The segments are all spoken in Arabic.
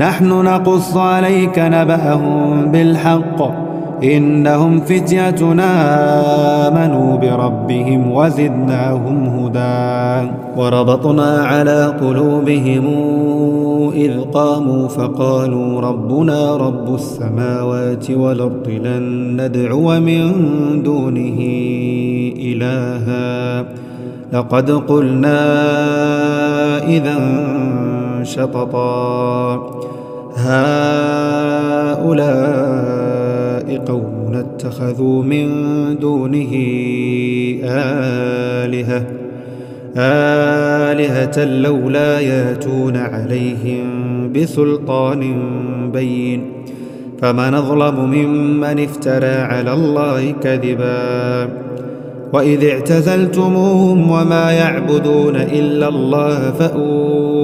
نحن نقص عليك نبأهم بالحق. إنهم فتيتنا آمنوا بربهم وزدناهم هدى. وربطنا على قلوبهم إذ قاموا فقالوا ربنا رب السماوات والأرض لن ندعو من دونه إلها. لقد قلنا إذا شططا. هؤلاء قوم اتخذوا من دونه آلهة آلهة لولا ياتون عليهم بسلطان بين. فمن أظلم ممن افترى على الله كذبا. وإذ اعتزلتموهم وما يعبدون إلا الله فأووا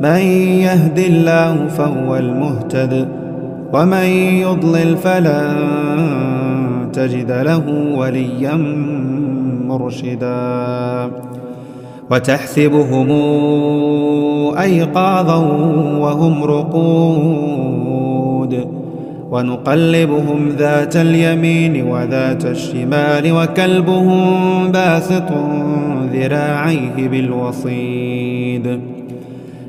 من يهد الله فهو المهتد ومن يضلل فلن تجد له وليا مرشدا. وتحسبهم أيقاظا وهم رقود ونقلبهم ذات اليمين وذات الشمال وكلبهم باسط ذراعيه بالوصيد.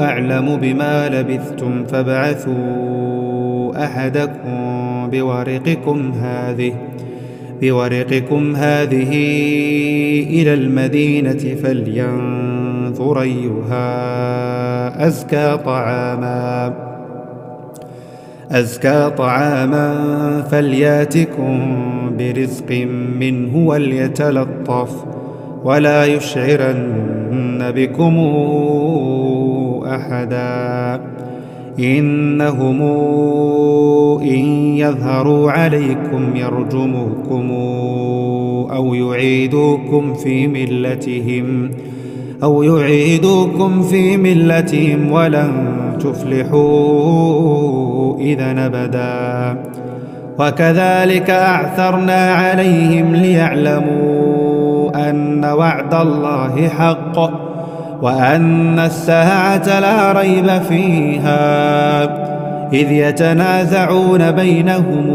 أعلم بما لبثتم فابعثوا أحدكم بورقكم هذه بورقكم هذه إلى المدينة فلينظر أيها أزكى طعاما أزكى طعاما فلياتكم برزق منه وليتلطف ولا يشعرن بكم أحدا. إنهم إن يظهروا عليكم يرجموكم أو يعيدوكم في ملتهم أو يعيدوكم في ملتهم ولن تفلحوا إذا أبدا وكذلك أعثرنا عليهم ليعلموا أن وعد الله حق. وأن الساعة لا ريب فيها إذ يتنازعون بينهم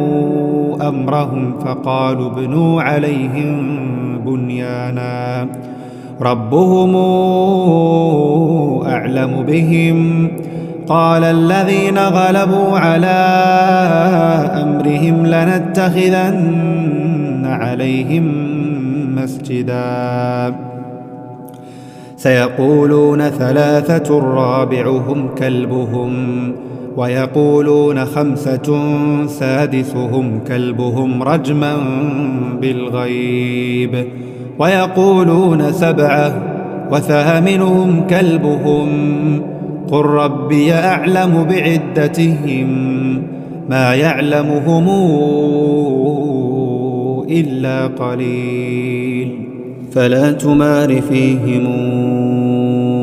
أمرهم فقالوا ابنوا عليهم بنيانا. ربهم أعلم بهم. قال الذين غلبوا على أمرهم لنتخذن عليهم مسجدا. سيقولون ثلاثة رابعهم كلبهم ويقولون خمسة سادسهم كلبهم رجما بالغيب ويقولون سبعة وثامنهم كلبهم. قل ربي أعلم بعدتهم ما يعلمهم إلا قليل. فلا تمار فيهم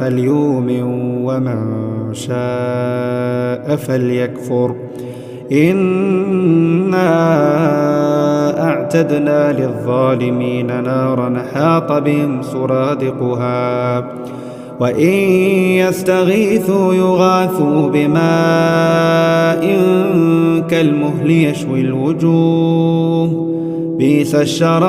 فليؤمن ومن شاء فليكفر. إنا أعتدنا للظالمين نارا حاط بهم سرادقها وإن يستغيثوا يغاثوا بماء كالمهل يشوي الوجوه. بئس الشراب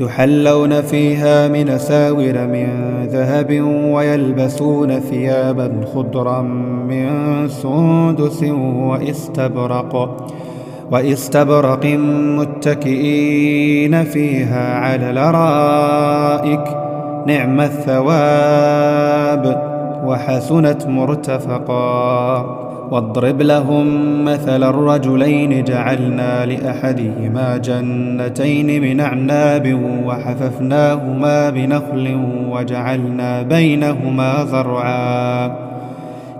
يحلون فيها من ساور من ذهب ويلبسون ثيابا خضرا من سندس وإستبرق وإستبرق متكئين فيها على الأرائك. نعم الثواب وحسنت مرتفقا. واضرب لهم مثل الرجلين جعلنا لأحدهما جنتين من أعناب وحففناهما بنخل وجعلنا بينهما زرعا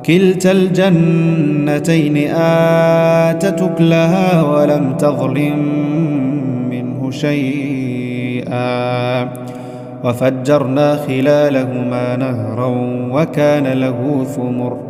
كلتا الجنتين آتت لها ولم تظلم منه شيئا. وفجرنا خلالهما نهرا وكان له ثمر.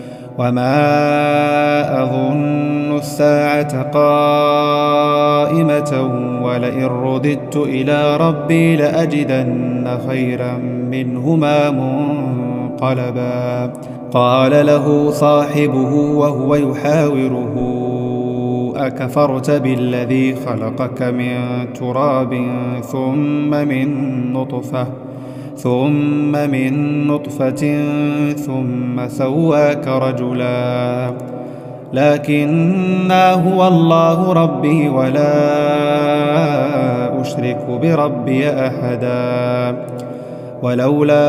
وما اظن الساعة قائمه ولئن رددت إلى ربي لاجدن خيرا منهما منقلبا قال له صاحبه وهو يحاوره اكفرت بالذي خلقك من تراب ثم من نطفه ثم من نطفة ثم سواك رجلا. لكنا هو الله ربي ولا أشرك بربي أحدا. ولولا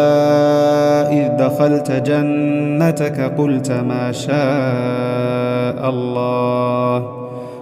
إذ دخلت جنتك قلت ما شاء الله.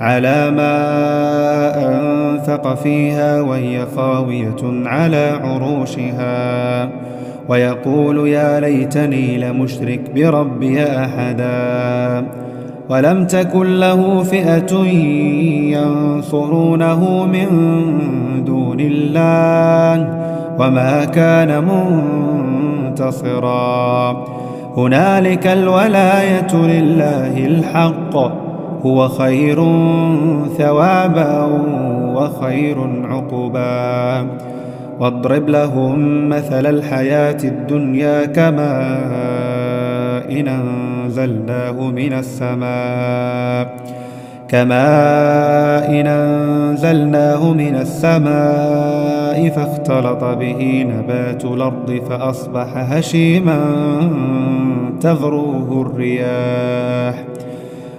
على ما أنفق فيها وهي خاوية على عروشها. ويقول يا ليتني لمشرك بربي أحدا ولم تكن له فئة ينصرونه من دون الله وما كان منتصرا. هنالك الولاية لله الحق. هو خير ثوابا وخير عقبا. واضرب لهم مثل الحياة الدنيا كما إن أنزلناه من السماء. كما إن أنزلناه من السماء فاختلط به نبات الأرض فأصبح هشيما تذروه الرياح.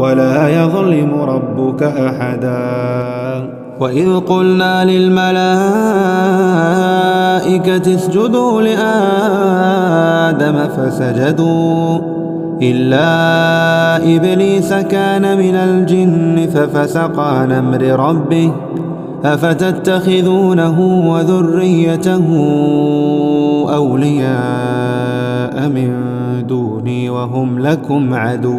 ولا يظلم ربك أحدا. وإذ قلنا للملائكة اسجدوا لآدم فسجدوا إلا إبليس كان من الجن ففسق عن أمر ربه أفتتخذونه وذريته أولياء من دوني وهم لكم عدو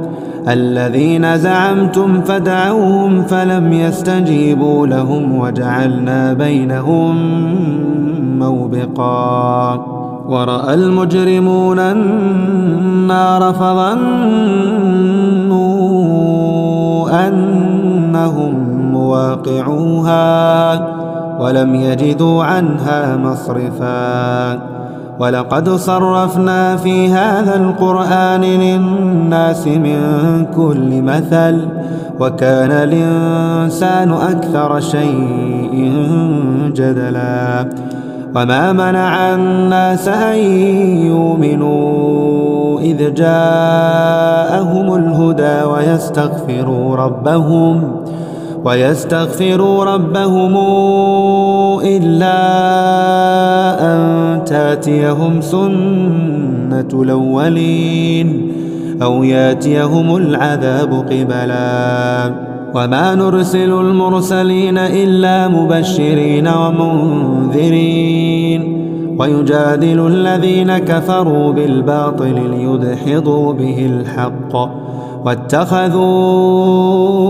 الذين زعمتم فدعوهم فلم يستجيبوا لهم وجعلنا بينهم موبقا. ورأى المجرمون النار فظنوا أنهم مواقعوها ولم يجدوا عنها مصرفا. ولقد صرفنا في هذا القرآن للناس من كل مثل وكان الإنسان أكثر شيء جدلا. وما منع الناس أن يؤمنوا إذ جاءهم الهدى ويستغفروا ربهم. ويستغفروا ربهم إلا أن تأتيهم سنة الأولين أو يأتيهم العذاب قبلا. وما نرسل المرسلين إلا مبشرين ومنذرين. ويجادل الذين كفروا بالباطل ليدحضوا به الحق. واتخذوا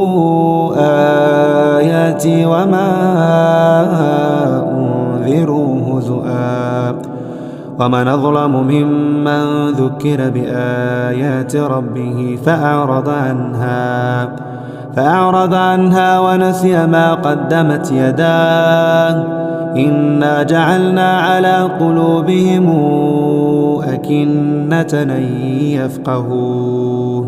ومن أظلم ممن ذكر بآيات ربه فأعرض عنها فأعرض عنها ونسي ما قدمت يداه. إنا جعلنا على قلوبهم أكنة أن يفقهوه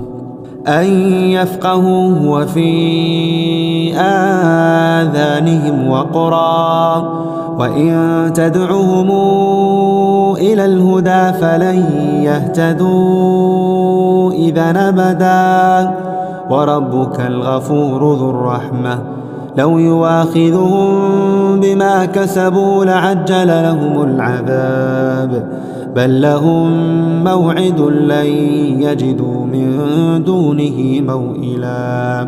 أن يفقهوه وفي آذانهم وقرا. وإن تدعهم إلى الهدى فلن يهتدوا إذا نبدا. وربك الغفور ذو الرحمة. لو يواخذهم بما كسبوا لعجل لهم العذاب. بل لهم موعد لن يجدوا من دونه موئلا.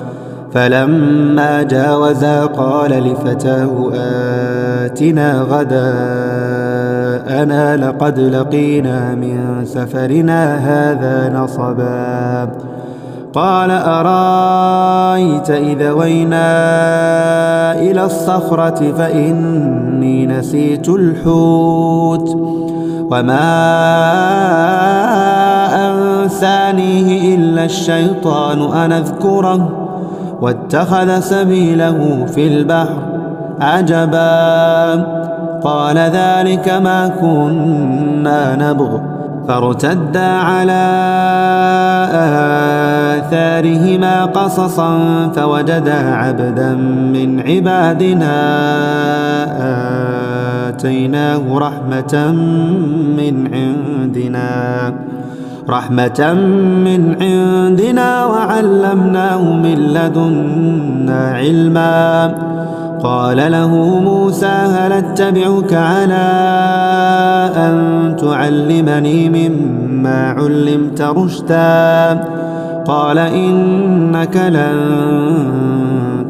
فلما جاوزا قال لفتاه آتنا غداءنا لقد لقينا من سفرنا هذا نصبا. قال أرأيت إذا وينا إلى الصخرة فإني نسيت الحوت وما أنسانيه إلا الشيطان أن أذكره. واتخذ سبيله في البحر عجبا. قال ذلك ما كنا نبغ. فارتدا على آثارهما قصصا فوجدا عبدا من عبادنا آتيناه رحمة من عندنا. رحمة من عندنا وعلمناه من لدنا علما. قال له موسى هل أتبعك على أن تعلمني مما علمت رشدا؟ قال إنك لن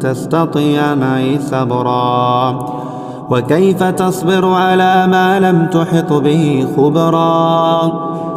تستطيع معي صبرا. وكيف تصبر على ما لم تحط به خبرا؟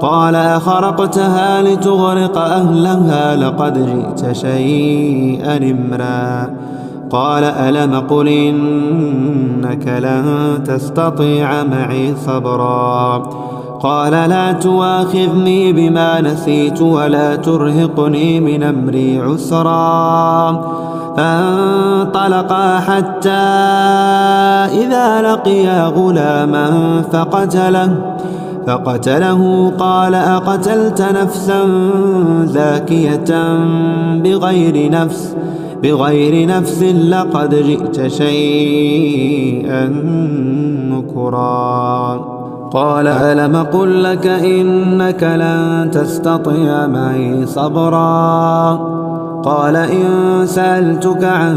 قال أخرقتها لتغرق أهلها لقد جئت شيئا إمرا قال ألم قل إنك لن تستطيع معي صبرا. قال لا تواخذني بما نسيت ولا ترهقني من أمري عسرا. فانطلقا حتى إذا لقيا غلاما فقتله. فقتله قال أقتلت نفسا زاكية بغير نفس بغير نفس لقد جئت شيئا نكرا. قال ألم قل لك إنك لن تستطيع معي صبرا؟ قال إن سألتك عن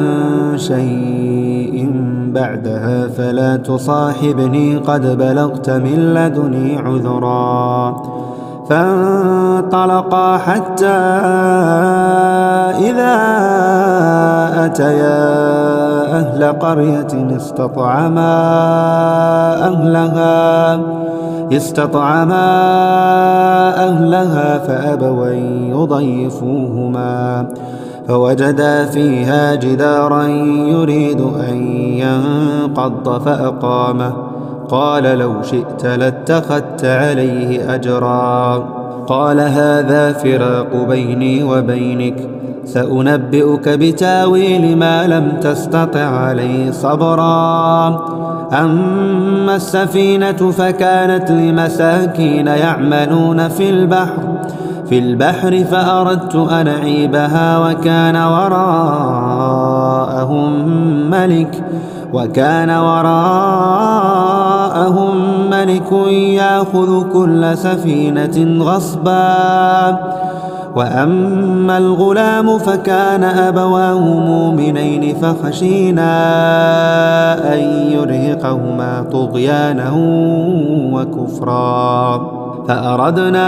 شيء بعدها فلا تصاحبني قد بلغت من لدني عذرا فانطلقا حتى إذا أتيا أهل قرية استطعما أهلها استطعما أهلها فأبوا يضيفوهما. فوجدا فيها جدارا يريد أن ينقض فأقامه قال لو شئت لاتخذت عليه أجرا. قال هذا فراق بيني وبينك. سأنبئك بتأويل ما لم تستطع عليه صبرا. أما السفينة فكانت لمساكين يعملون في البحر. في البحر فأردت أن أعيبها وكان وراءهم ملك وكان وراءهم ملك يأخذ كل سفينة غصبا. وأما الغلام فكان أبواه مؤمنين فخشينا أن يرهقهما طغيانا وكفرا. فأردنا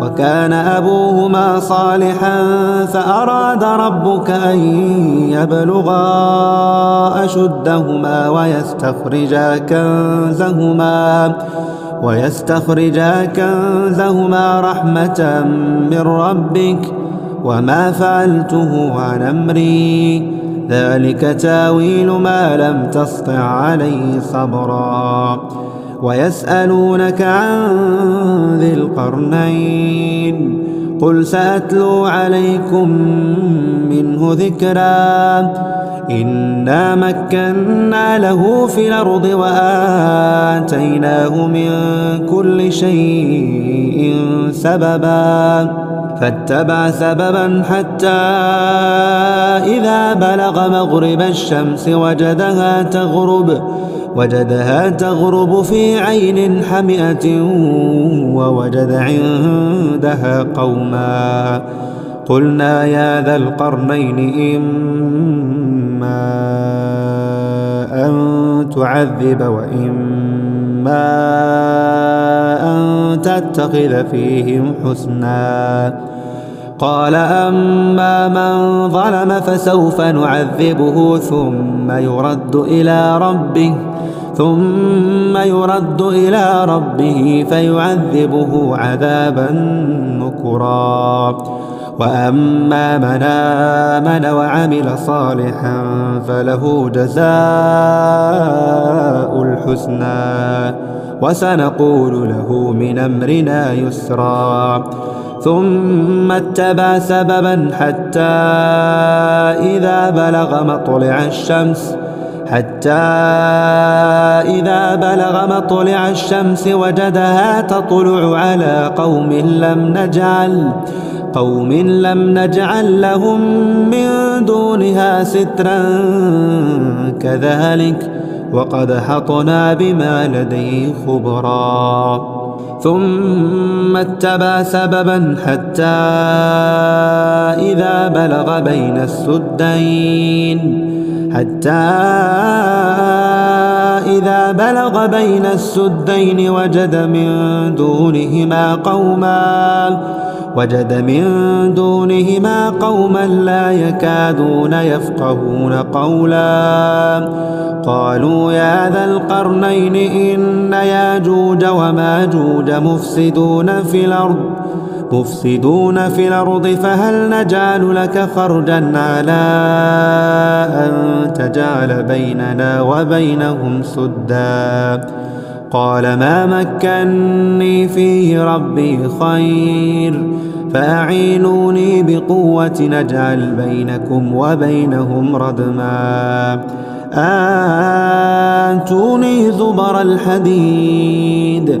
وكان أبوهما صالحا فأراد ربك أن يبلغا أشدهما ويستخرجا كنزهما ويستخرجا كنزهما رحمة من ربك وما فعلته عن أمري. ذلك تاويل ما لم تسطع عليه صبرا. ويسألونك عن ذي القرنين قل سأتلو عليكم منه ذكرا إنا مكنا له في الأرض وآتيناه من كل شيء سببا فاتبع سببا حتى إذا بلغ مغرب الشمس وجدها تغرب وجدها تغرب في عين حمئة ووجد عندها قوما. قلنا يا ذا القرنين إما أن تعذب وإما أن تتخذ فيهم حسنا. قال أما من ظلم فسوف نعذبه ثم يرد إلى ربه. ثم يرد إلى ربه فيعذبه عذابا نكرا. وأما من آمن وعمل صالحا فله جزاء الحسنى. وسنقول له من أمرنا يسرا. ثم اتبع سببا حتى إذا بلغ مطلع الشمس حتى إذا بلغ مطلع الشمس وجدها تطلع على قوم لم نجعل قوم لم نجعل لهم من دونها سترا كذلك وقد حطنا بما لديه خبرا. ثم اتبع سببا حتى إذا بلغ بين السدين. حتى إذا بلغ بين السدين وجد من دونهما قوما وجد من دونهما قوما لا يكادون يفقهون قولا. قالوا يا ذا القرنين إن ياجوج وماجوج مفسدون في الأرض. مفسدون في الأرض فهل نجعل لك خرجا على أن تجعل بيننا وبينهم سدا؟ قال ما مكني فيه ربي خير فأعينوني بقوة نجعل بينكم وبينهم ردما. آتوني زبر الحديد.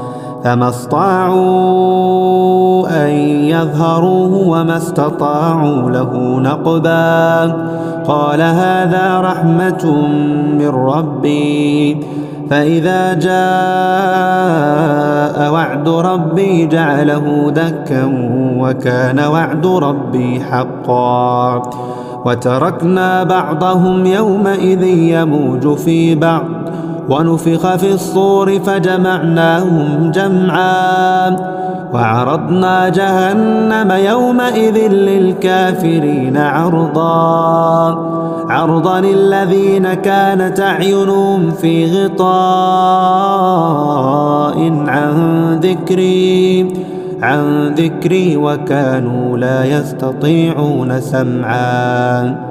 فما استطاعوا أن يظهروه وما استطاعوا له نقبا قال هذا رحمة من ربي فإذا جاء وعد ربي جعله دكا وكان وعد ربي حقا وتركنا بعضهم يومئذ يموج في بعض ونفخ في الصور فجمعناهم جمعا وعرضنا جهنم يومئذ للكافرين عرضا. عرضا الذين كانت أعينهم في غطاء عن ذكري عن ذكري وكانوا لا يستطيعون سمعا.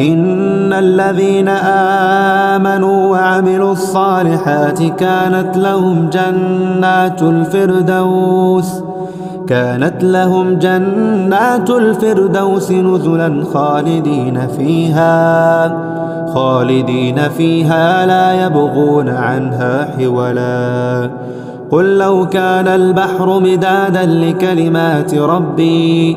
إن الذين آمنوا وعملوا الصالحات كانت لهم جنات الفردوس كانت لهم جنات الفردوس نزلا خالدين فيها خالدين فيها لا يبغون عنها حولا. قل لو كان البحر مدادا لكلمات ربي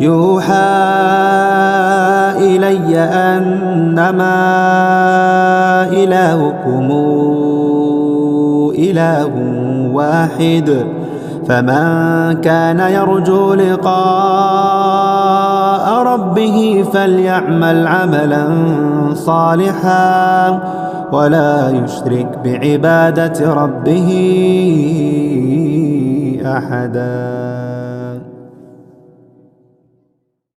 يوحى إلي أنما إلهكم إله واحد فمن كان يرجو لقاء ربه فليعمل عملا صالحا ولا يشرك بعبادة ربه أحداً.